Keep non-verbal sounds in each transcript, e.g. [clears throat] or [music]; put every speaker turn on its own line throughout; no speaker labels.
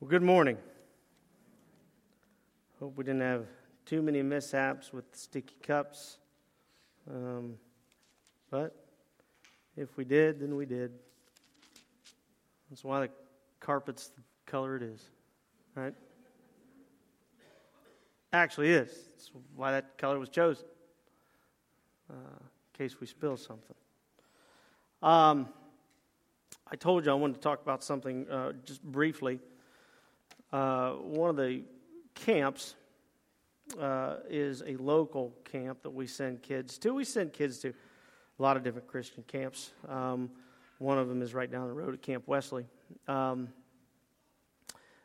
Well, good morning. Hope we didn't have too many mishaps with sticky cups. Um, but if we did, then we did. That's why the carpet's the color it is, right? Actually, is. That's why that color was chosen, uh, in case we spill something. Um, I told you I wanted to talk about something uh, just briefly uh, one of the camps uh, is a local camp that we send kids to. We send kids to a lot of different Christian camps. Um, one of them is right down the road at Camp Wesley. Um,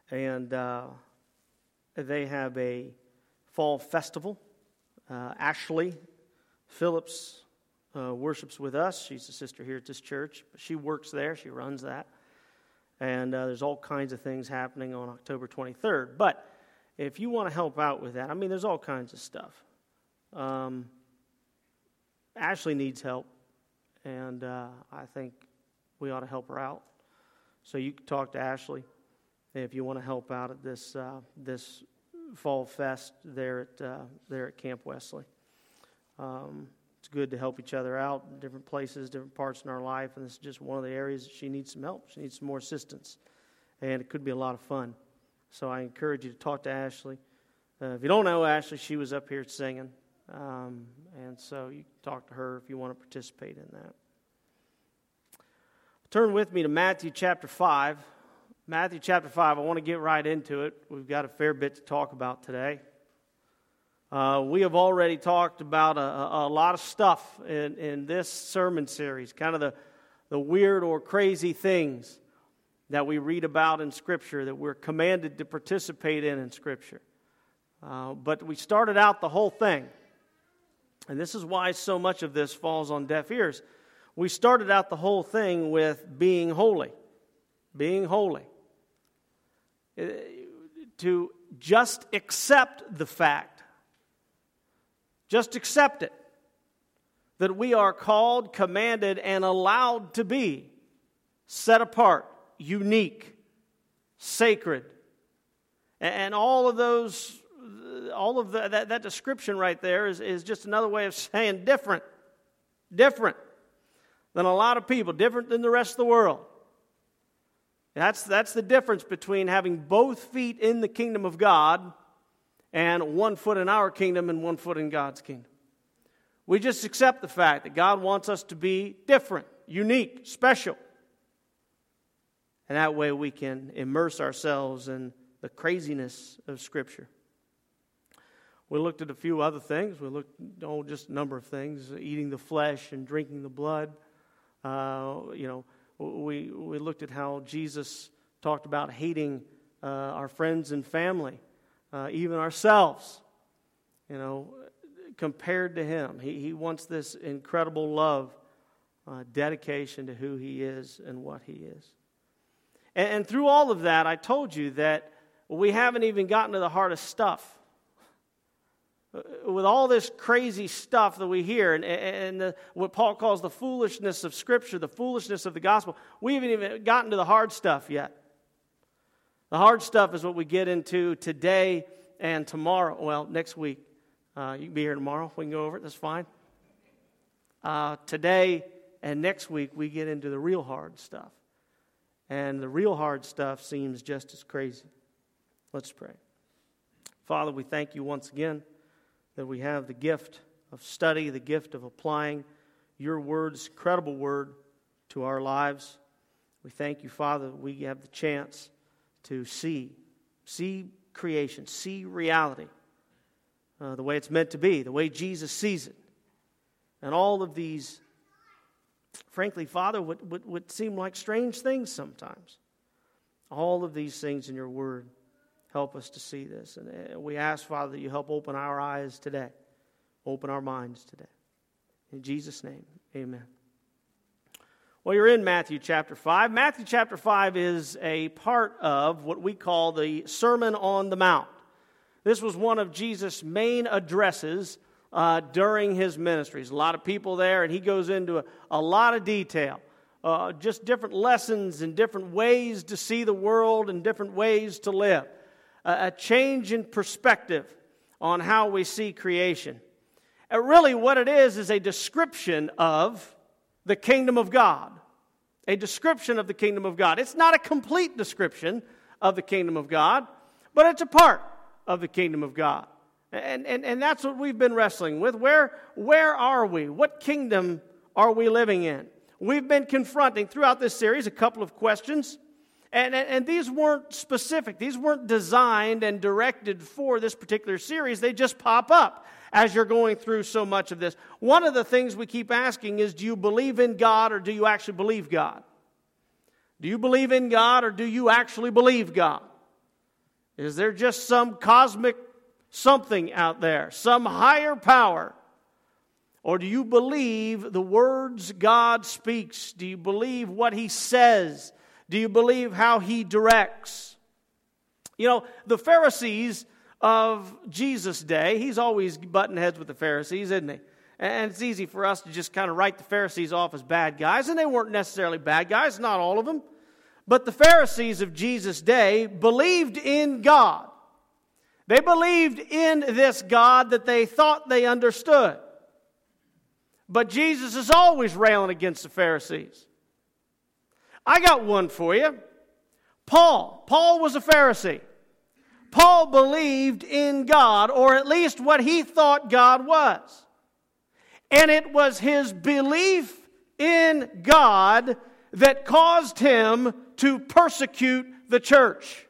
and uh, they have a fall festival. Uh, Ashley Phillips uh, worships with us. She's a sister here at this church. She works there, she runs that. And uh, there's all kinds of things happening on October 23rd. But if you want to help out with that, I mean, there's all kinds of stuff. Um, Ashley needs help, and uh, I think we ought to help her out. So you can talk to Ashley if you want to help out at this uh, this fall fest there at uh, there at Camp Wesley. Um, it's good to help each other out in different places, different parts in our life, and this is just one of the areas that she needs some help. She needs some more assistance, and it could be a lot of fun. So I encourage you to talk to Ashley. Uh, if you don't know Ashley, she was up here singing, um, and so you can talk to her if you want to participate in that. Turn with me to Matthew chapter 5. Matthew chapter 5, I want to get right into it. We've got a fair bit to talk about today. Uh, we have already talked about a, a, lot of stuff in, in this sermon series, kind of the, the weird or crazy things that we read about in Scripture, that we're commanded to participate in in Scripture. Uh, but we started out the whole thing, and this is why so much of this falls on deaf ears. We started out the whole thing with being holy. Being holy. Uh, to just accept the fact just accept it. That we are called, commanded, and allowed to be set apart, unique, sacred. And all of those, all of the, that, that description right there is, is just another way of [laughs] saying different. Different than a lot of people, different than the rest of the world. That's, that's the difference between having both feet in the kingdom of God and one foot in our kingdom and one foot in God's kingdom. We just accept the fact that God wants us to be different, unique, special. And that way we can immerse ourselves in the craziness of Scripture. We looked at a few other things. We looked, oh, just a number of things eating the flesh and drinking the blood. Uh, you know, we, we looked at how Jesus talked about hating uh, our friends and family uh, even ourselves, you know, compared to Him. He, he wants this incredible love, uh, dedication to who He is and what He is. And, and through all of that, I told you that we haven't even gotten to the of stuff uh, with all this crazy stuff that we hear and, and the, what Paul calls the foolishness of Scripture, the foolishness of the gospel, we haven't even gotten to the hard stuff yet. The hard stuff is what we get into today and tomorrow. Well, next week. Uh, you can be here tomorrow. We can go over it. That's fine. Uh, today and next week, we get into the real hard stuff. And the real hard stuff seems just as crazy. Let's pray. Father, we thank you once again that we have the gift of study, the gift of applying your words, incredible word, to our lives. We thank you, Father, we have the chance to see, see creation, see reality uh, the way it's meant to be, the way Jesus sees it. And all of these, frankly, Father, would, would, would seem like strange things sometimes. All of these things in your word help us to see this. And uh, we ask, Father, that you help open our eyes today, open our minds today. In Jesus' name, amen. Well, you're in Matthew chapter 5. Matthew chapter 5 is a part of what we call the Sermon on the Mount. This was one of Jesus' main addresses uh, during his ministries. A lot of people there, and he goes into a, a lot of detail uh, just different lessons and different ways to see the world and different ways to live. a change in perspective on how we see creation. And really, what it is is a description of the kingdom of God. A description of the kingdom of God. It's not a complete description of the kingdom of God, but it's a part of the kingdom of God. And, and, and that's what we've been wrestling with. Where, where are we? What kingdom are we living in? We've been confronting throughout this series a couple of questions. And, and, and, these weren't specific, these weren't designed and directed for this particular series. They just pop up as you're going through so much of this. One of the things we keep asking is do you believe in God or do you actually believe God? Do you believe in God or do you actually believe God? Is there just some cosmic something out there, some higher power? Or do you believe the words God speaks? Do you believe what He says? Do you believe how He directs? You know, the Pharisees of Jesus' day, he's always butting heads with the Pharisees, isn't he? And it's easy for us to just kind of write the Pharisees off as bad guys, and they weren't necessarily bad guys, not all of them. But the Pharisees of Jesus' day believed in God. They believed in this God that they thought they understood. But Jesus is always railing against the Pharisees. I got one for you. Paul. Paul was a Pharisee. Paul believed in God, or at least what he thought God was. And it was his belief in God that caused him to persecute the church.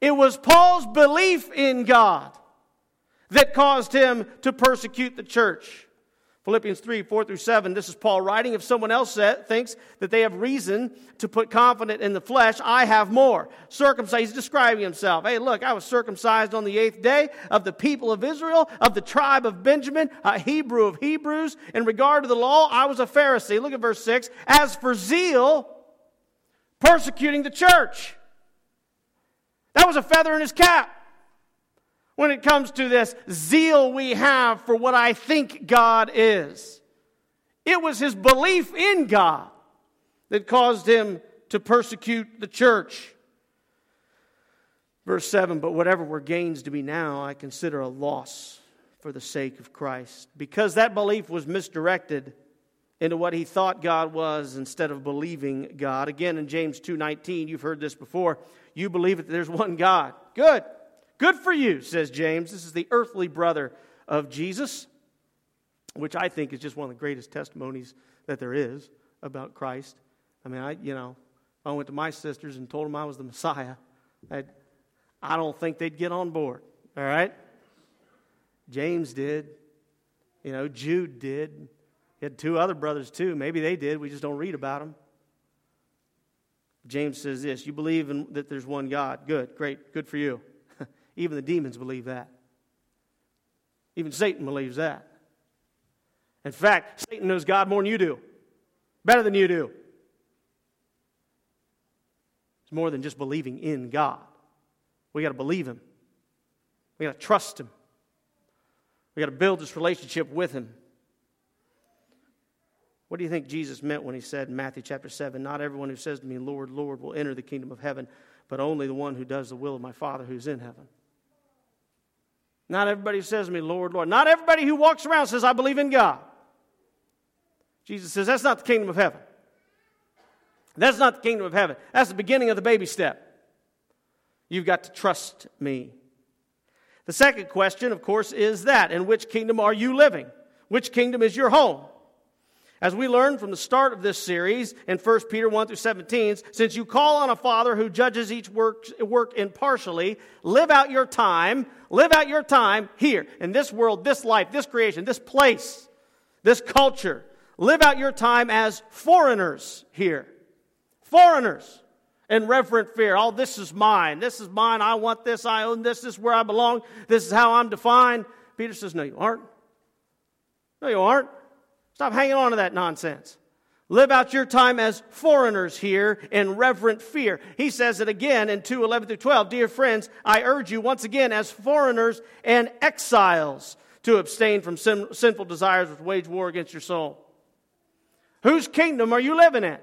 It was Paul's belief in God that caused him to persecute the church. Philippians 3 4 through 7, this is Paul writing. If someone else thinks that they have reason to put confidence in the flesh, I have more. Circumcised, he's describing himself. Hey, look, I was circumcised on the eighth day of the people of Israel, of the tribe of Benjamin, a Hebrew of Hebrews. In regard to the law, I was a Pharisee. Look at verse 6. As for zeal, persecuting the church. That was a feather in his cap when it comes to this zeal we have for what I think God is. It was his belief in God that caused him to persecute the church. Verse 7 But whatever were gains to me now, I consider a loss for the sake of Christ. Because that belief was misdirected into what he thought God was instead of believing God. Again in James 2:19, you've heard this before. You believe that there's one God. Good. Good for you, says James. This is the earthly brother of Jesus, which I think is just one of the greatest testimonies that there is about Christ. I mean, I, you know, I went to my sisters and told them I was the Messiah. I, I don't think they'd get on board, all right? James did. You know, Jude did. He had two other brothers too. Maybe they did. We just don't read about them. James says this You believe in, that there's one God. Good, great, good for you. Even the demons believe that. Even Satan believes that. In fact, Satan knows God more than you do, better than you do. It's more than just believing in God. We got to believe Him, we got to trust Him, we got to build this relationship with Him. What do you think Jesus meant when he said in Matthew chapter 7 Not everyone who says to me, Lord, Lord, will enter the kingdom of heaven, but only the one who does the will of my Father who's in heaven? Not everybody says to me, Lord, Lord. Not everybody who walks around says, I believe in God. Jesus says, That's not the kingdom of heaven. That's not the kingdom of heaven. That's the beginning of the baby step. You've got to trust me. The second question, of course, is that in which kingdom are you living? Which kingdom is your home? As we learned from the start of this series in 1 Peter 1 through 17, since you call on a Father who judges each work, work impartially, live out your time, live out your time here, in this world, this life, this creation, this place, this culture. Live out your time as foreigners here. Foreigners in reverent fear. Oh, this is mine. This is mine. I want this. I own this. This is where I belong. This is how I'm defined. Peter says, No, you aren't. No, you aren't. Stop hanging on to that nonsense. Live out your time as foreigners here in reverent fear. He says it again in 2 11 through 12. Dear friends, I urge you once again as foreigners and exiles to abstain from sin, sinful desires which wage war against your soul. Whose kingdom are you living in?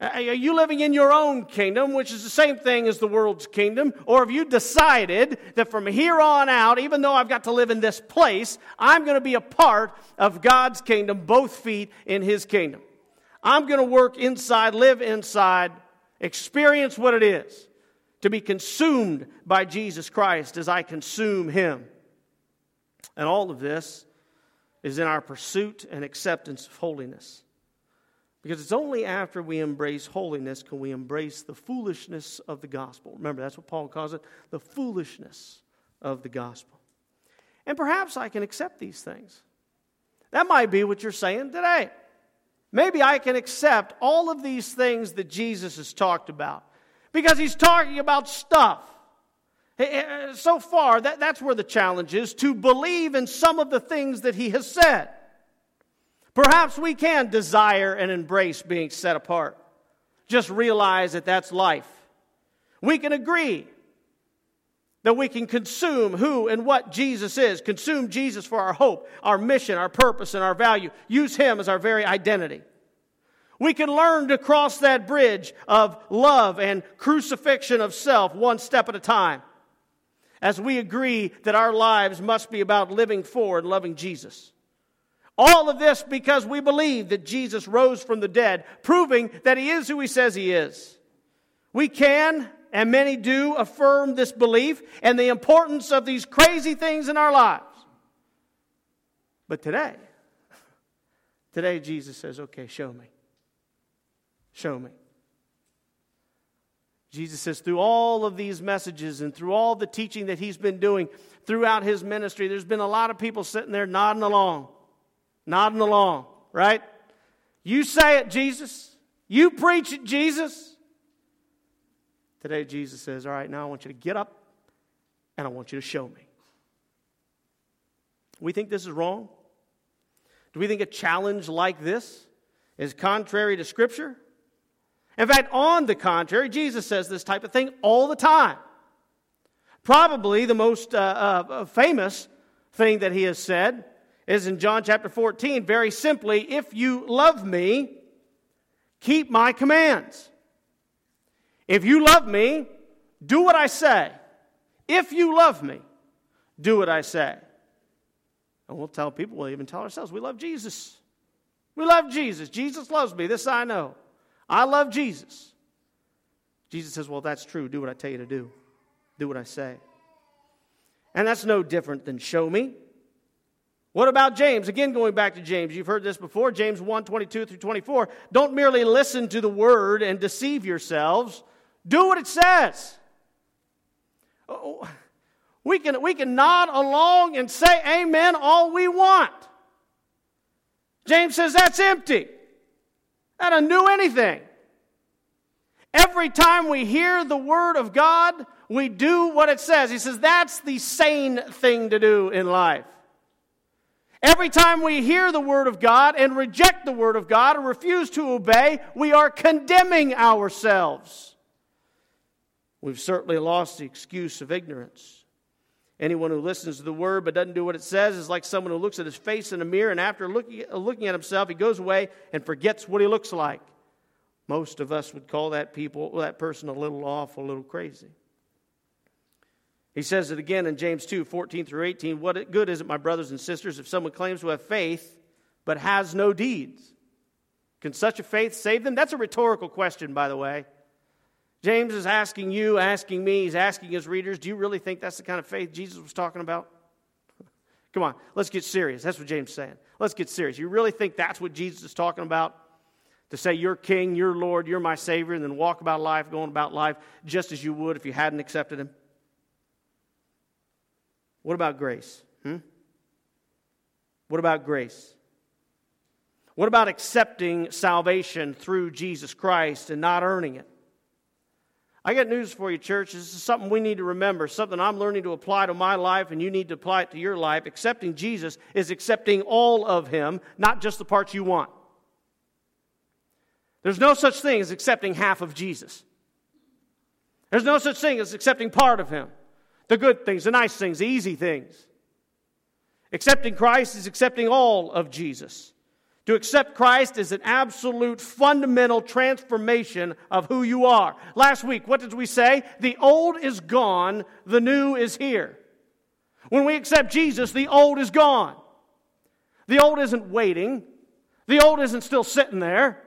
Uh, are you living in your own kingdom, which is the same thing as the world's kingdom? Or have you decided that from here on out, even though I've got to live in this place, I'm going to be a part of God's kingdom, both feet in His kingdom? I'm going to work inside, live inside, experience what it is to be consumed by Jesus Christ as I consume Him. And all of this is in our pursuit and acceptance of holiness. Because it's only after we embrace holiness can we embrace the foolishness of the gospel. Remember, that's what Paul calls it the foolishness of the gospel. And perhaps I can accept these things. That might be what you're saying today. Maybe I can accept all of these things that Jesus has talked about because he's talking about stuff. Eh, eh, so far, that, that's where the challenge is to believe in some of the things that he has said. Perhaps we can desire and embrace being set apart. Just realize that that's life. We can agree that we can consume who and what Jesus is, consume Jesus for our hope, our mission, our purpose, and our value, use Him as our very identity. We can learn to cross that bridge of love and crucifixion of self one step at a time as we agree that our lives must be about living for and loving Jesus. All of this because we believe that Jesus rose from the dead, proving that he is who he says he is. We can, and many do, affirm this belief and the importance of these crazy things in our lives. But today, today Jesus says, okay, show me. Show me. Jesus says, through all of these messages and through all the teaching that he's been doing throughout his ministry, there's been a lot of people sitting there nodding along nodding along, right? You say it, Jesus. You preach it, Jesus. Today, Jesus says, All right, now I want you to get up and I want you to show me. We think this is wrong? Do we think a challenge like this is contrary to Scripture? In fact, on the contrary, Jesus says this type of thing all the time. Probably the most uh, uh, famous thing that he has said is in John chapter 14. Very simply, if you love me, keep my commands. If you love me, do what I say. If you love me, do what I say. And we'll tell people, we'll even tell ourselves, we love Jesus. We love Jesus. Jesus loves me. This I know. I love Jesus. Jesus says, Well, that's true. Do what I tell you to do, do what I say. And that's no different than show me. What about James? Again, going back to James, you've heard this before. James 1 22 through 24. Don't merely listen to the word and deceive yourselves, do what it says. Oh, we can, we can nod along and say amen all we want. James says that's empty. That doesn't do anything. Every time we hear the word of God, we do what it says. He says that's the sane thing to do in life. Every time we hear the Word of God and reject the Word of God or refuse to obey, we are condemning ourselves. We've certainly lost the excuse of ignorance. Anyone who listens to the Word but doesn't do what it says is like someone who looks at his face in a mirror and after looking, at himself, he goes away and forgets what he looks like. Most of us would call that people, that person a little off, a little crazy. He says it again in James 2 14 through 18. What good is it, my brothers and sisters, if someone claims to have faith but has no deeds? Can such a faith save them? That's a rhetorical question, by the way. James is asking you, asking me, he's asking his readers, do you really think that's the kind of faith Jesus was talking about? [laughs] Come on, let's get serious. That's what James is saying. Let's get serious. You really think that's what Jesus is talking about? To say, You're King, you're Lord, you're my Savior, and then walk about life, going about life just as you would if you hadn't accepted Him? What about grace? Hmm? What about grace? What about accepting salvation through Jesus Christ and not earning it? I got news for you, church. This is something we need to remember, something I'm learning to apply to my life, and you need to apply it to your life. Accepting Jesus is accepting all of Him, not just the parts you want. There's no such thing as accepting half of Jesus. There's no such thing as accepting part of Him the good things, the nice things, the easy things. Accepting Christ is accepting all of Jesus. To accept Christ is an absolute fundamental transformation of who you are. Last week, what did we say? The old is gone, the new is here. When we accept Jesus, the old is gone. The old isn't waiting, the old isn't still sitting there.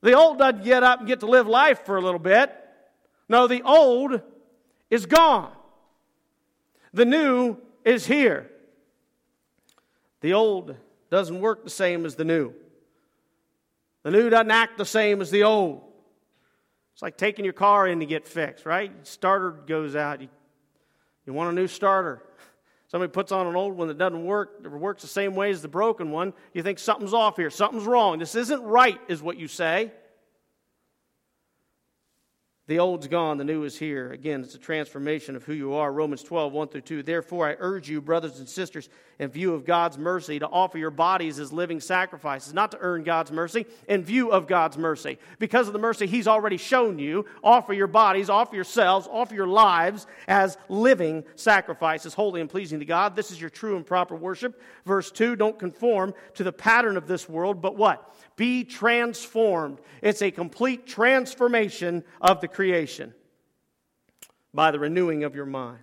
The old doesn't get up and get to live life for a little bit. No, the old is gone. The new is here. The old doesn't work the same as the new. The new doesn't act the same as the old. It's like taking your car in to get fixed, right? Starter goes out. You, you want a new starter. Somebody puts on an old one that doesn't work, or works the same way as the broken one. You think something's off here, something's wrong. This isn't right, is what you say. The old's gone, the new is here. Again, it's a transformation of who you are. Romans 12, 1 through 2. Therefore, I urge you, brothers and sisters, in view of God's mercy, to offer your bodies as living sacrifices, not to earn God's mercy, in view of God's mercy. Because of the mercy He's already shown you, offer your bodies, offer yourselves, offer your lives as living sacrifices, holy and pleasing to God. This is your true and proper worship. Verse 2 Don't conform to the pattern of this world, but what? Be transformed. It's a complete transformation of the creation by the renewing of your mind.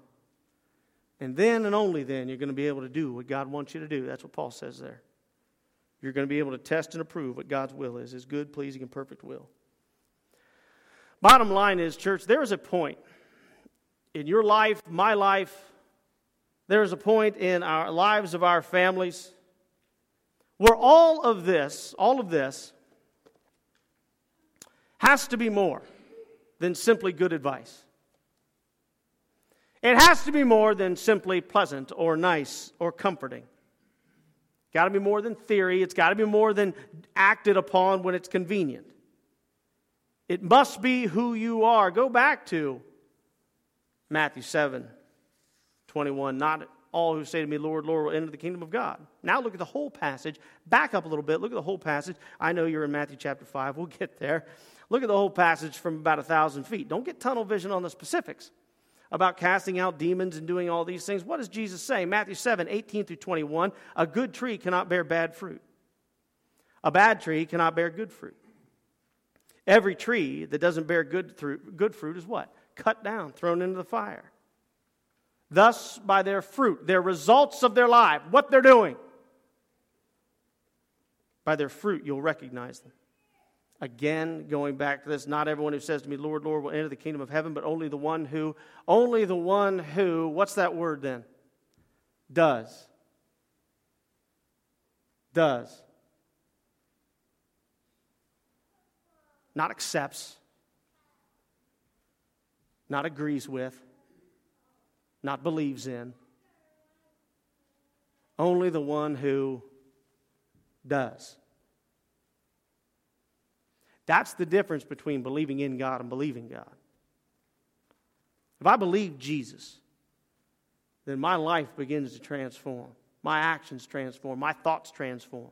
And then and only then you're going to be able to do what God wants you to do. That's what Paul says there. You're going to be able to test and approve what God's will is, his good, pleasing, and perfect will. Bottom line is, church, there is a point in your life, my life, there is a point in our lives of our families where all of this, all of this, has to be more than simply good advice. It has to be more than simply pleasant or nice or comforting. Got to be more than theory. It's got to be more than acted upon when it's convenient. It must be who you are. Go back to Matthew 7 21. Not all who say to me, Lord, Lord, will enter the kingdom of God. Now look at the whole passage. Back up a little bit. Look at the whole passage. I know you're in Matthew chapter 5. We'll get there. Look at the whole passage from about a thousand feet. Don't get tunnel vision on the specifics about casting out demons and doing all these things. What does Jesus say? Matthew 7, 18 through 21. A good tree cannot bear bad fruit, a bad tree cannot bear good fruit. Every tree that doesn't bear good, good fruit is what? Cut down, thrown into the fire. Thus, by their fruit, their results of their life, what they're doing, by their fruit, you'll recognize them. Again, going back to this, not everyone who says to me, Lord, Lord, will enter the kingdom of heaven, but only the one who, only the one who, what's that word then? Does. Does. Not accepts, not agrees with, not believes in. Only the one who does. That's the difference between believing in God and believing God. If I believe Jesus, then my life begins to transform. My actions transform. My thoughts transform.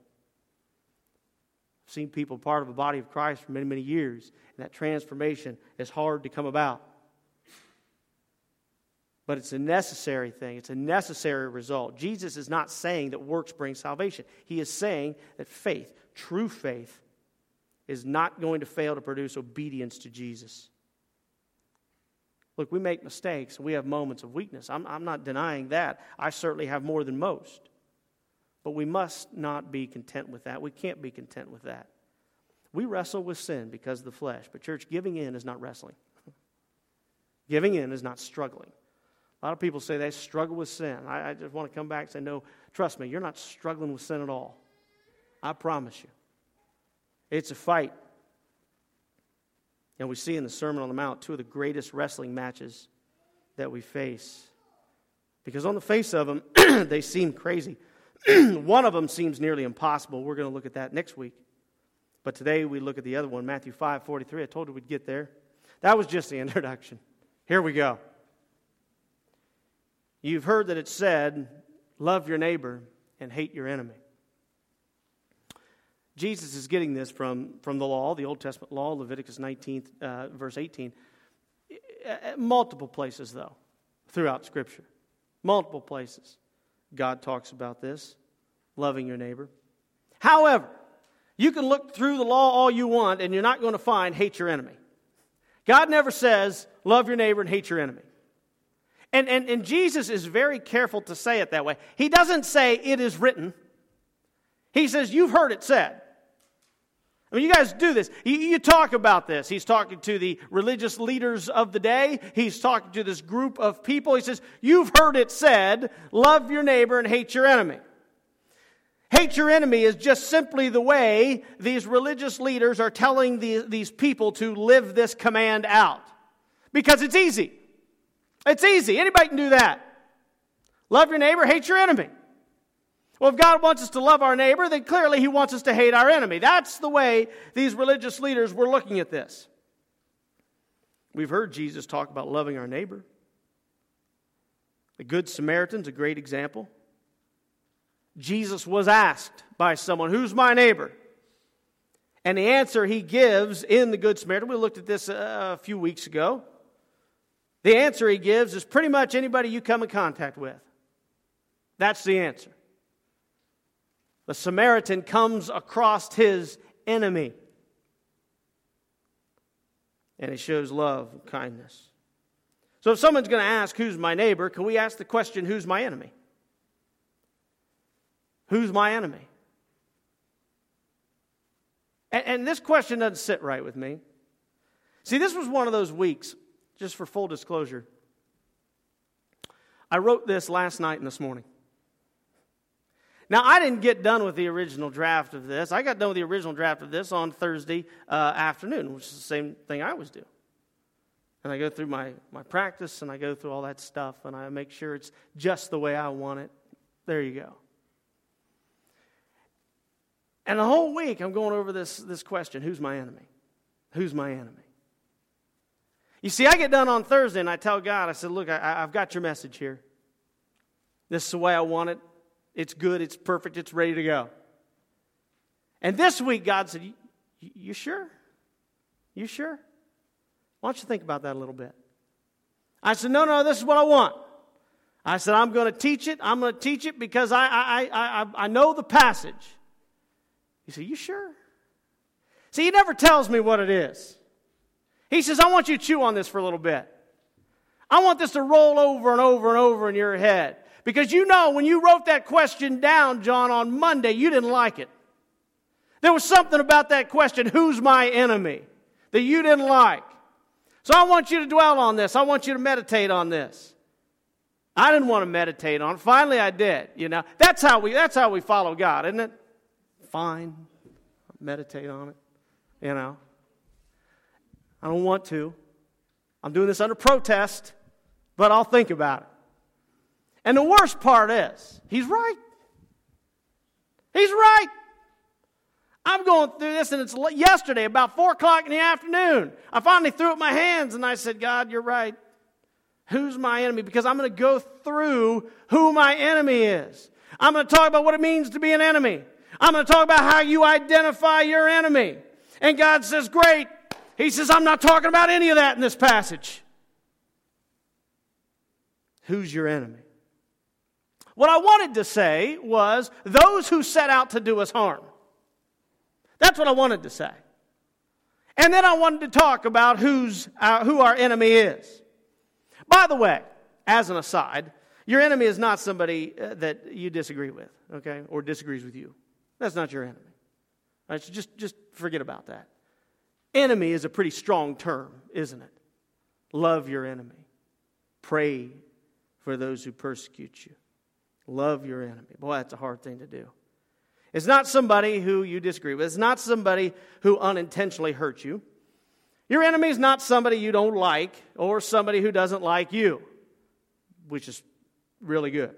I've seen people part of a body of Christ for many, many years, and that transformation is hard to come about. But it's a necessary thing, it's a necessary result. Jesus is not saying that works bring salvation. He is saying that faith, true faith, is not going to fail to produce obedience to Jesus. Look, we make mistakes we have moments of weakness. I'm, I'm not denying that. I certainly have more than most. But we must not be content with that. We can't be content with that. We wrestle with sin because of the flesh. But, church, giving in is not wrestling, [laughs] giving in is not struggling. A lot of people say they struggle with sin. I, I just want to come back and say, no, trust me, you're not struggling with sin at all. I promise you. It's a fight. And we see in the Sermon on the Mount two of the greatest wrestling matches that we face. Because on the face of them, [clears throat] they seem crazy. [clears throat] one of them seems nearly impossible. We're going to look at that next week. But today we look at the other one, Matthew 5 43. I told you we'd get there. That was just the [laughs] introduction. Here we go. You've heard that it said, Love your neighbor and hate your enemy. Jesus is getting this from, from the law, the Old Testament law, Leviticus 19, uh, verse 18. At multiple places, though, throughout Scripture. Multiple places. God talks about this, loving your neighbor. However, You can look through the law all you want, and you're not going to find hate your enemy. God never says, love your neighbor and hate your enemy. And, and, and Jesus is very careful to say it that way. He doesn't say, it is written. He says, you've heard it said. I mean, you guys do this. You, you, talk about this. He's talking to the religious leaders of the day. He's talking to this group of people. He says, You've heard it said, love your neighbor and hate your enemy. Hate your enemy is just simply the way these religious leaders are telling the, these people to live this command out. Because it's easy. It's easy. Anybody can do that. Love your neighbor, hate your enemy. Well, if God wants us to love our neighbor, then clearly He wants us to hate our enemy. That's the way these religious leaders were looking at this. We've heard Jesus talk about loving our neighbor. The Good Samaritan's a great example. Jesus was asked by someone, Who's my neighbor? And the answer he gives in the Good Samaritan, we looked at this a few weeks ago. The answer he gives is pretty much anybody you come in contact with. That's the answer. The Samaritan comes across his enemy. And he shows love and kindness. So if someone's going to ask, Who's my neighbor? can we ask the question, Who's my enemy? Who's my enemy? And, and, this question doesn't sit right with me. See, this was one of those weeks, just for full disclosure. I wrote this last night and this morning. Now, I didn't get done with the original draft of this. I got done with the original draft of this on Thursday uh, afternoon, which is the same thing I always do. And I go through my, my practice and I go through all that stuff and I make sure it's just the way I want it. There you go. And the whole week, I'm going over this, this question who's my enemy? Who's my enemy? You see, I get done on Thursday and I tell God, I said, Look, I, I've got your message here. This is the way I want it. It's good, it's perfect, it's ready to go. And this week, God said, You, sure? You sure? Why don't you think about that a little bit? I said, No, no, this is what I want. I said, I'm going to teach it. I'm going to teach it because I, I, I, I, know the passage. He said, You sure? See, he never tells me what it is. He says, I want you to chew on this for a little bit. I want this to roll over and over and over in your head. Because you know, when you wrote that question down, John, on Monday, you didn't like it. There was something about that question, who's my enemy, that you didn't like. So I want you to dwell on this. I want you to meditate on this. I didn't want to meditate on it. Finally, I did. You know, that's how we that's how we follow God, isn't it? Fine, meditate on it. You know, I don't want to. I'm doing this under protest, but I'll think about it. And the worst part is, he's right. He's right. I'm going through this, and it's yesterday, about 4 o'clock in the afternoon. I finally threw up my hands and I said, God, you're right. Who's my enemy? Because I'm going to go through who my enemy is. I'm going to talk about what it means to be an enemy. I'm going to talk about how you identify your enemy. And God says, Great. He says, I'm not talking about any of that in this passage. Who's your enemy? What I wanted to say was those who set out to do us harm. That's what I wanted to say. And then I wanted to talk about who's, uh, who our enemy is. By the way, as an aside, your enemy is not somebody uh, that you disagree with, okay, or disagrees with you. That's not your enemy. Right, so just, just forget about that. Enemy is a pretty strong term, isn't it? Love your enemy. Pray for those who persecute you. Love your enemy. Boy, that's a hard thing to do. It's not somebody who you disagree with. It's not somebody who unintentionally hurt you. Your enemy is not somebody you don't like or somebody who doesn't like you, which is really good.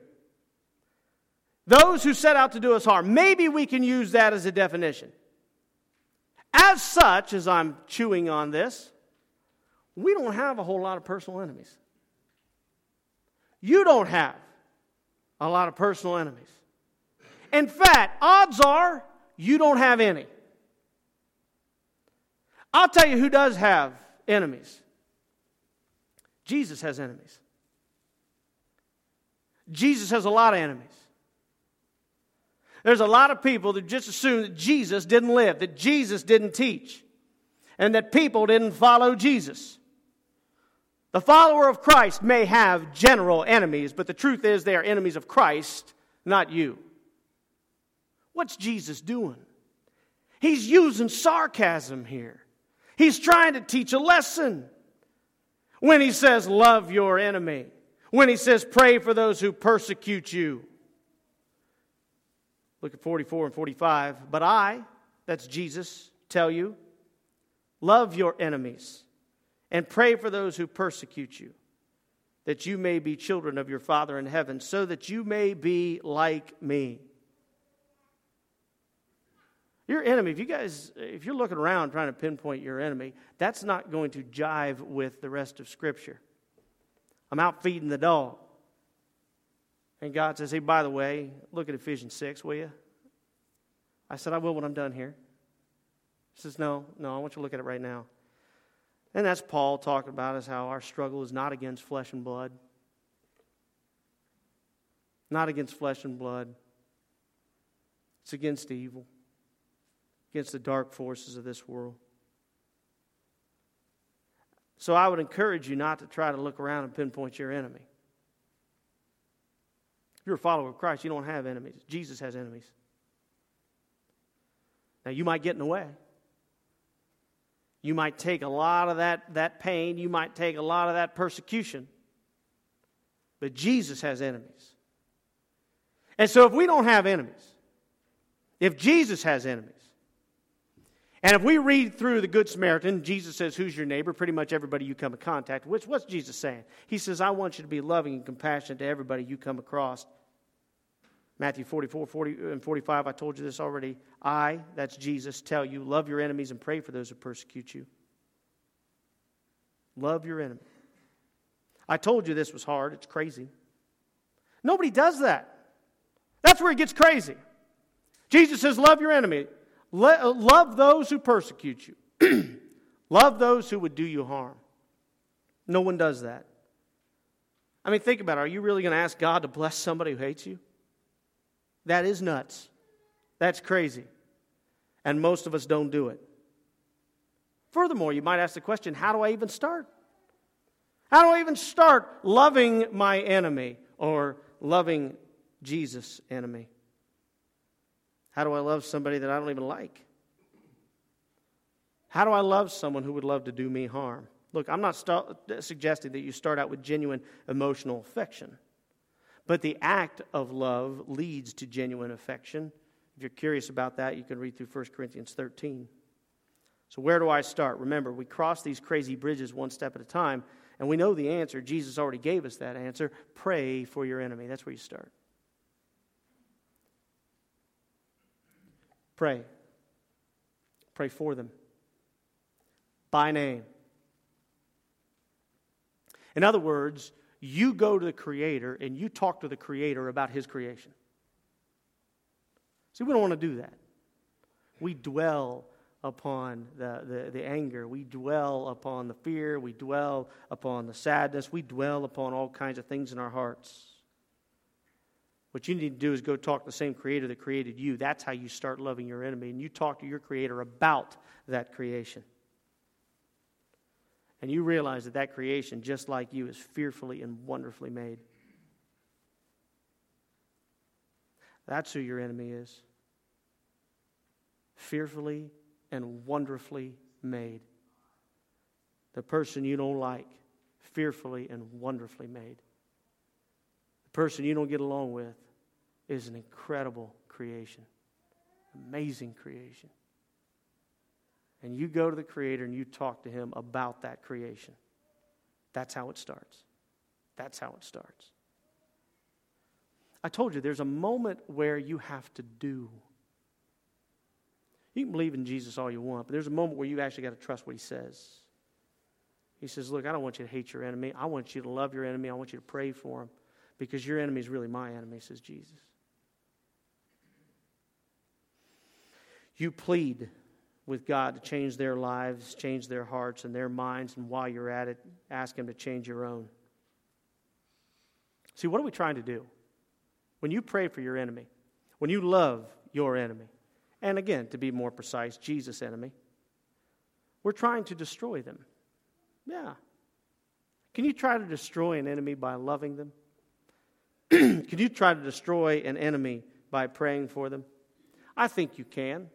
Those who set out to do us harm. Maybe we can use that as a definition. As such, as I'm chewing on this, we don't have a whole lot of personal enemies. You don't have a lot of personal enemies. In fact, odds are you don't have any. I'll tell you who does have enemies. Jesus has enemies. Jesus has a lot of enemies. There's a lot of people that just assume that Jesus didn't live, that Jesus didn't teach, and that people didn't follow Jesus. The follower of Christ may have general enemies, but the truth is they are enemies of Christ, not you. What's Jesus doing? He's using sarcasm here. He's trying to teach a lesson. When he says, Love your enemy, when he says, Pray for those who persecute you. Look at 44 and 45. But I, that's Jesus, tell you, love your enemies and pray for those who persecute you, that you may be children of your Father in heaven, so that you may be like me. Your enemy, if you guys, if you're looking around trying to pinpoint your enemy, that's not going to jive with the rest of Scripture. I'm out feeding the dog. And God says, Hey, by the way, look at Ephesians 6, will you? I said, I will when I'm done here. He says, No, no, I want you to look at it right now. And that's Paul talking about is how our struggle is not against flesh and blood. Not against flesh and blood. It's against evil, against the dark forces of this world. So I would encourage you not to try to look around and pinpoint your enemy. If you're a follower of Christ, you don't have enemies. Jesus has enemies. Now, you might get in the way. You might take a lot of that, that pain, you might take a lot of that persecution. But Jesus has enemies. And so if we don't have enemies, if Jesus has enemies, and if we read through the Good Samaritan, Jesus says, Who's your neighbor? Pretty much everybody you come in contact with. What's Jesus saying? He says, I want you to be loving and compassionate to everybody you come across. Matthew 44, 40, and 45, I told you this already. I, that's Jesus, tell you, love your enemies and pray for those who persecute you. Love your enemy. I told you this was hard. It's crazy. Nobody does that. That's where it gets crazy. Jesus says, Love your enemy. Love those who persecute you. [clears throat] love those who would do you harm. No one does that. I mean, think about it. Are you really going to ask God to bless somebody who hates you? That is nuts. That's crazy. And most of us don't do it. Furthermore, you might ask the question how do I even start? How do I even start loving my enemy or loving Jesus' enemy? How do I love somebody that I don't even like? How do I love someone who would love to do me harm? Look, I'm not st- suggesting that you start out with genuine emotional affection. But the act of love leads to genuine affection. If you're curious about that, you can read through 1 Corinthians 13. So, where do I start? Remember, we cross these crazy bridges one step at a time, and we know the answer. Jesus already gave us that answer. Pray for your enemy. That's where you start. Pray. Pray for them by name. In other words, you go to the Creator and you talk to the Creator about His creation. See, we don't want to do that. We dwell upon the, the, the, anger, we dwell upon the fear, we dwell upon the sadness, we dwell upon all kinds of things in our hearts. What you need to do is go talk to the same creator that created you. That's how you start loving your enemy. And you talk to your creator about that creation. And you realize that that creation, just like you, is fearfully and wonderfully made. That's who your enemy is. Fearfully and wonderfully made. The person you don't like, fearfully and wonderfully made. The person you don't get along with is an incredible creation, amazing creation and you go to the Creator and you talk to Him about that creation. That's how it starts. That's how it starts. I told you there's a moment where you have to do. You can believe in Jesus all you want, but there's a moment where you actually got to trust what He says. He says, Look, I don't want you to hate your enemy. I want you to love your enemy. I want you to pray for him because your enemy is really my enemy, says Jesus. You plead with God to change their lives, change their hearts and their minds, and while you're at it, ask Him to change your own. See, what are we trying to do? When you pray for your enemy, When you love your enemy, and again, to be more precise, Jesus' enemy, we're trying to destroy them. Yeah. Can you try to destroy an enemy by loving them? [clears throat] can you try to destroy an enemy by praying for them? I think you can.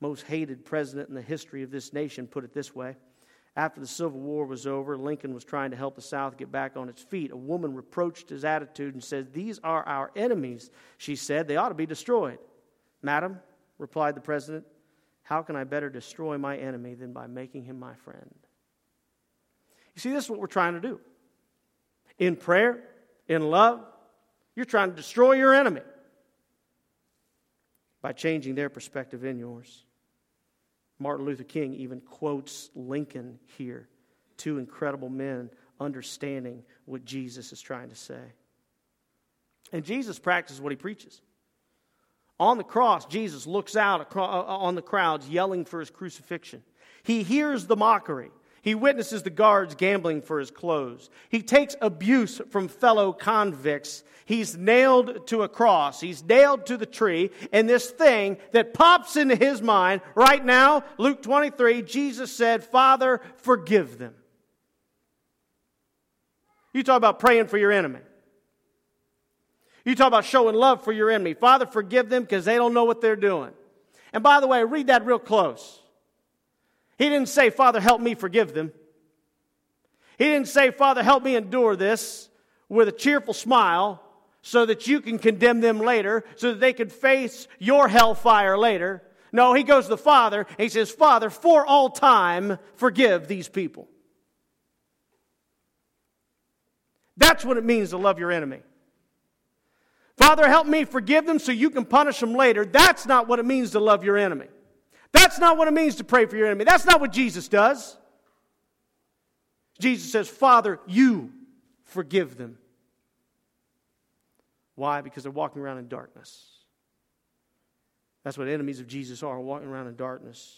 Most hated president in the history of this nation put it this way. After the Civil War was over, Lincoln was trying to help the South get back on its feet. A woman reproached his attitude and said, These are our enemies, she said. They ought to be destroyed. Madam, replied the president, how can I better destroy my enemy than by making him my friend? You see, this is what we're trying to do. In prayer, in love, you're trying to destroy your enemy by changing their perspective in yours. Martin Luther King even quotes Lincoln here, two incredible men understanding what Jesus is trying to say. And Jesus practices what he preaches. On the cross, Jesus looks out uh, on the crowds yelling for his crucifixion. He hears the mockery. He witnesses the guards gambling for his clothes. He takes abuse from fellow convicts. He's nailed to a cross. He's nailed to the tree. And this thing that pops into his mind right now, Luke 23, Jesus said, Father, forgive them. You talk about praying for your enemy. You talk about showing love for your enemy. Father, forgive them because they don't know what they're doing. And by the way, read that real close. He didn't say, Father, help me forgive them. He didn't say, Father, help me endure this with a cheerful smile so that you can condemn them later, so that they could face your hellfire later. No, he goes to the Father and he says, Father, for all time, forgive these people. That's what it means to love your enemy. Father, help me forgive them so you can punish them later. That's not what it means to love your enemy. That's not what it means to pray for your enemy. That's not what Jesus does. Jesus says, Father, you forgive them. Why? Because they're walking around in darkness. That's what enemies of Jesus are, walking around in darkness.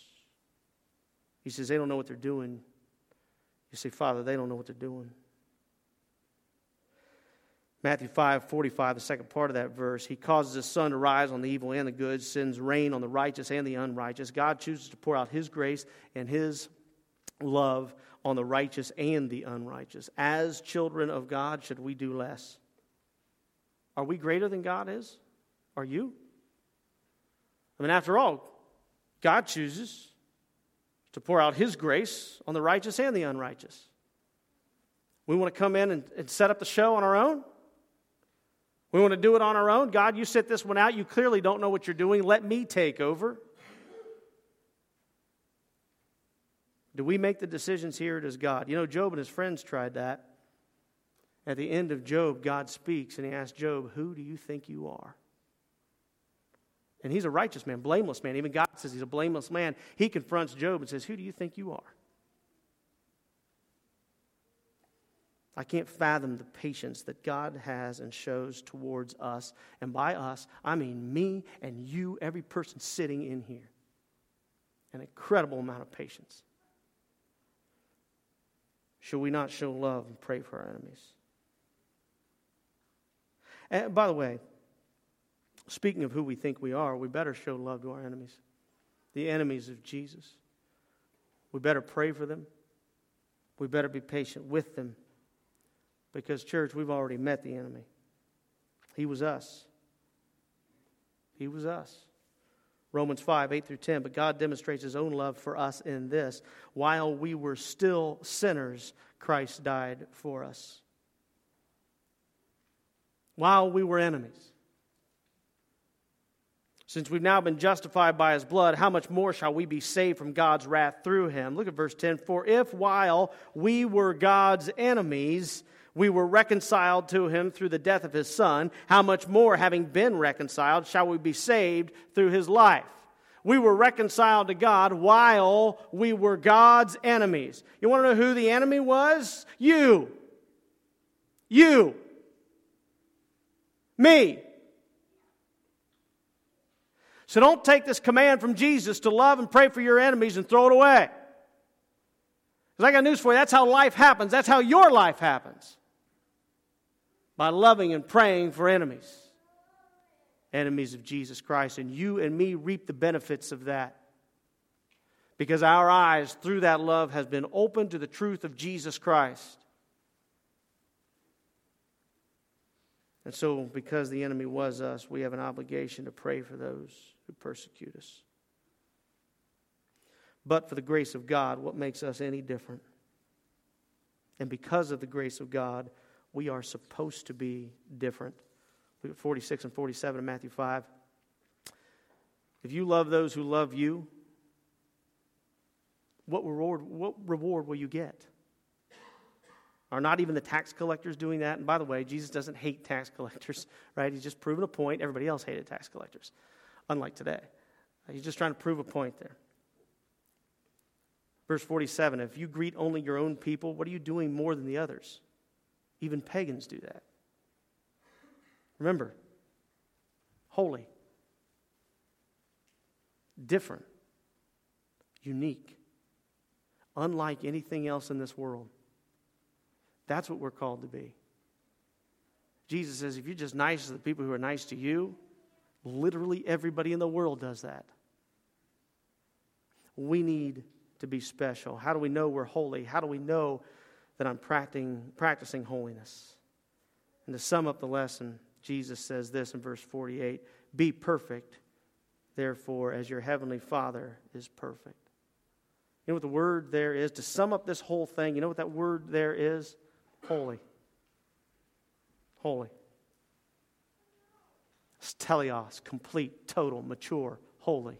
He says, they don't know what they're doing. You say, Father, they don't know what they're doing. Matthew 5 45, the second part of that verse, he causes his sun to rise on the evil and the good, sends rain on the righteous and the unrighteous. God chooses to pour out his grace and his love on the righteous and the unrighteous. As children of God, should we do less? Are we greater than God is? Are you? I mean, after all, God chooses to pour out his grace on the righteous and the unrighteous. We want to come in and, and set up the show on our own? We want to do it on our own. God, you sit this one out. You clearly don't know what you're doing. Let me take over. Do we make the decisions here? Does God? You know, Job and his friends tried that. At the end of Job, God speaks and he asks Job, Who do you think you are? And he's a righteous man, blameless man. Even God says he's a blameless man. He confronts Job and says, Who do you think you are? I can't fathom the patience that God has and shows towards us. And by us, I mean me and you, every person sitting in here. An incredible amount of patience. Should we not show love and pray for our enemies? And by the way, speaking of who we think we are, we better show love to our enemies, the enemies of Jesus. We better pray for them. We better be patient with them because, church, we've already met the enemy. He was us. He was us. Romans 5, 8 through 10. But God demonstrates his own love for us in this while we were still sinners, Christ died for us. While we were enemies. Since we've now been justified by his blood, how much more shall we be saved from God's wrath through him? Look at verse 10. For if while we were God's enemies, we were reconciled to him through the death of his son, how much more, having been reconciled, shall we be saved through his life? We were reconciled to God while we were God's enemies. You want to know who the enemy was? You. You. Me. So don't take this command from Jesus to love and pray for your enemies and throw it away. Because I got news for you. That's how life happens. That's how your life happens by loving and praying for enemies. enemies of Jesus Christ. And you and me reap the benefits of that. Because our eyes, through that love, has been opened to the truth of Jesus Christ. And so, because the enemy was us, we have an obligation to pray for those who persecute us. But for the grace of God, what makes us any different? And because of the grace of God, we are supposed to be different. Look at 46 and 47 of Matthew 5. If you love those who love you, what reward, what reward will you get? Are not even the tax collectors doing that? And by the way, Jesus doesn't hate tax [laughs] collectors, right? He's just proven a point. Everybody else hated tax collectors, unlike today. He's just trying to prove a point there. Verse 47 If you greet only your own people, what are you doing more than the others? Even pagans do that. Remember, holy, different, unique, unlike anything else in this world. That's what we're called to be. Jesus says if you're just nice to the people who are nice to you, literally everybody in the world does that. We need to be special. How do we know we're holy? How do we know that I'm practicing, practicing holiness? And to sum up the lesson, Jesus says this in verse 48 Be perfect, therefore, as your heavenly Father is perfect. You know what the word there is? To sum up this whole thing, you know what that word there is? Holy. Holy. teleios, complete, total, mature, holy.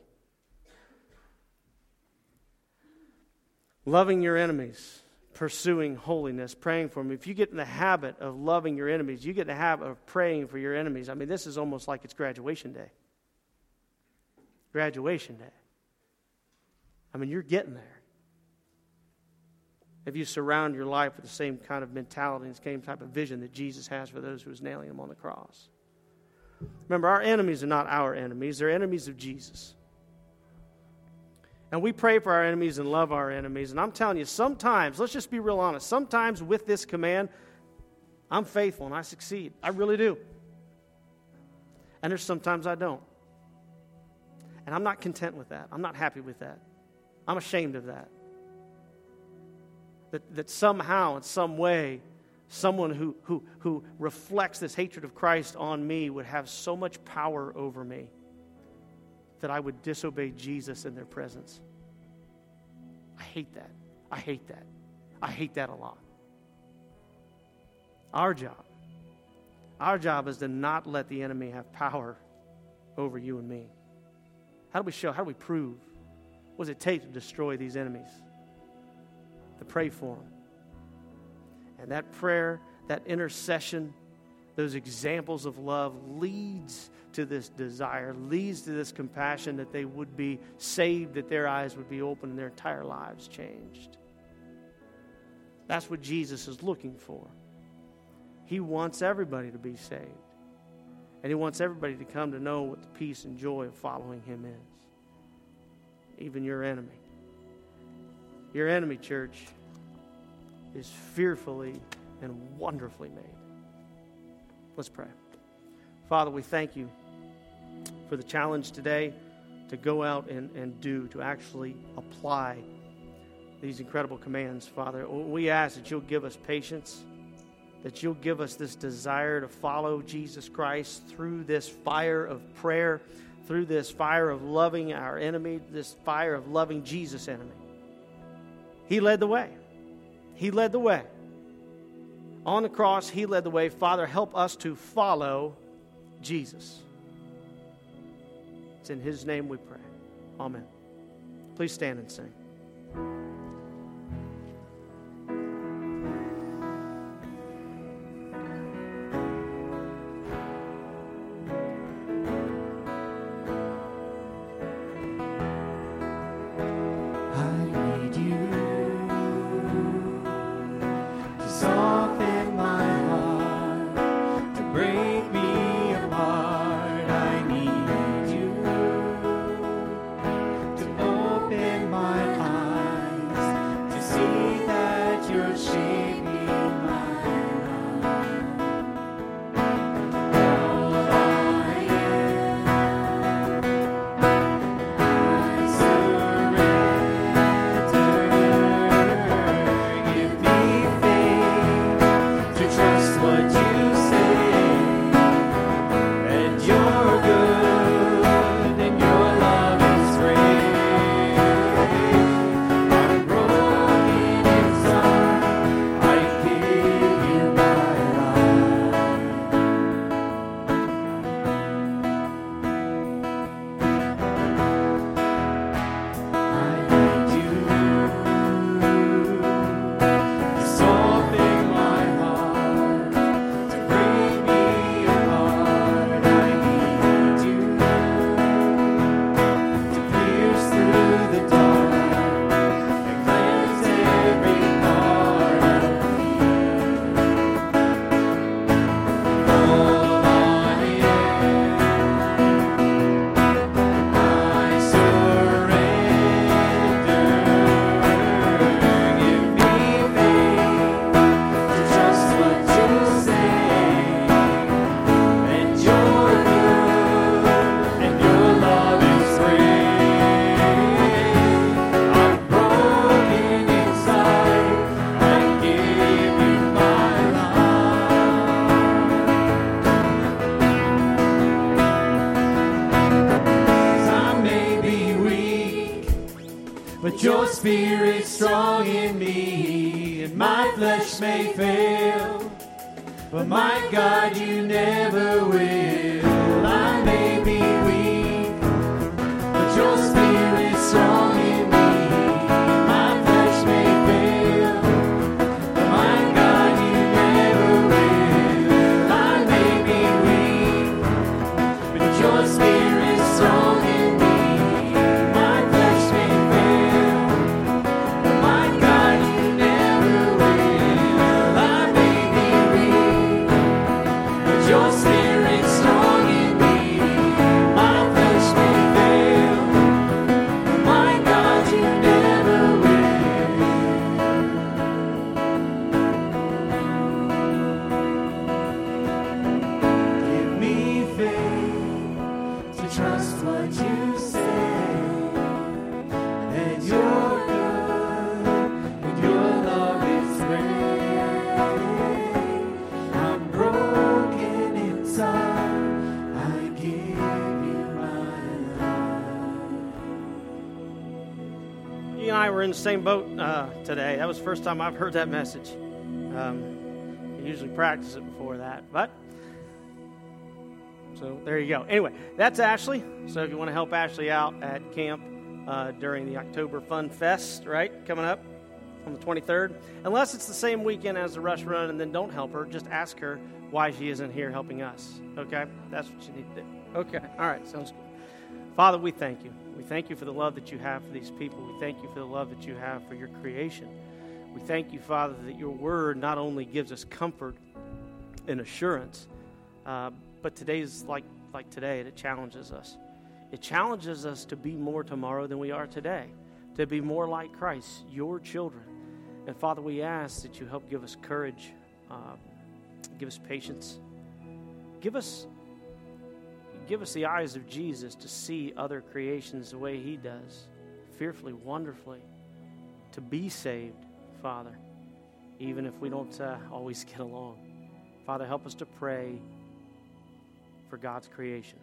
Loving your enemies, pursuing holiness, praying for them. If you get in the habit of loving your enemies, you get in the habit of praying for your enemies. I mean, this is almost like it's graduation day. Graduation day. I mean, you're getting there. If you surround your life with the same kind of mentality and the same type of vision that Jesus has for those who was nailing him on the cross. Remember, our enemies are not our enemies, they're enemies of Jesus. And we pray for our enemies and love our enemies. And I'm telling you, sometimes, let's just be real honest, sometimes with this command, I'm faithful and I succeed. I really do. And there's sometimes I don't. And I'm not content with that. I'm not happy with that. I'm ashamed of that. That, that somehow, in some way, someone who, who, who reflects this hatred of Christ on me would have so much power over me that I would disobey Jesus in their presence. I hate that. I hate that. I hate that a lot. Our job, our job is to not let the enemy have power over you and me. How do we show? How do we prove? What does it take to destroy these enemies? To pray for them. And that prayer, that intercession, those examples of love leads to this desire, leads to this compassion that they would be saved, that their eyes would be open, and their entire lives changed. That's what Jesus is looking for. He wants everybody to be saved. And He wants everybody to come to know what the peace and joy of following Him is. Even your enemy. Your enemy, church, is fearfully and wonderfully made. Let's pray. Father, we thank you for the challenge today to go out and, and do, to actually apply these incredible commands, Father. We ask that you'll give us patience, that you'll give us this desire to follow Jesus Christ through this fire of prayer, through this fire of loving our enemy, this fire of loving Jesus' enemy. He led the way. He led the way. On the cross, He led the way. Father, help us to follow Jesus. It's in His name we pray. Amen. Please stand and sing.
Strong in me, and my flesh may fail, but my God, you
I were in the same boat uh, today. That was the first time I've heard that message. Um, I usually practice it before that, but so there you go. Anyway, that's Ashley. So if you want to help Ashley out at camp uh, during the October Fun Fest, right, coming up on the 23rd, unless it's the same weekend as the Rush Run, and then don't help her, just ask her why she isn't here helping us. Okay, that's what you need to do. Okay, all right, sounds good. Father, we thank you. We thank you for the love that you have for these people. We thank you for the love that you have for your creation. We thank you, Father, that your word not only gives us comfort and assurance, uh, but today's like, like today, it challenges us. It challenges us to be more tomorrow than we are today, to be more like Christ, your children. And Father, we ask that you help give us courage, uh, give us patience, give us give us the eyes of Jesus to see other creations the way He does, fearfully, wonderfully, to be saved, Father, even if we don't uh, [laughs] always get along. Father, help us to pray for God's creation.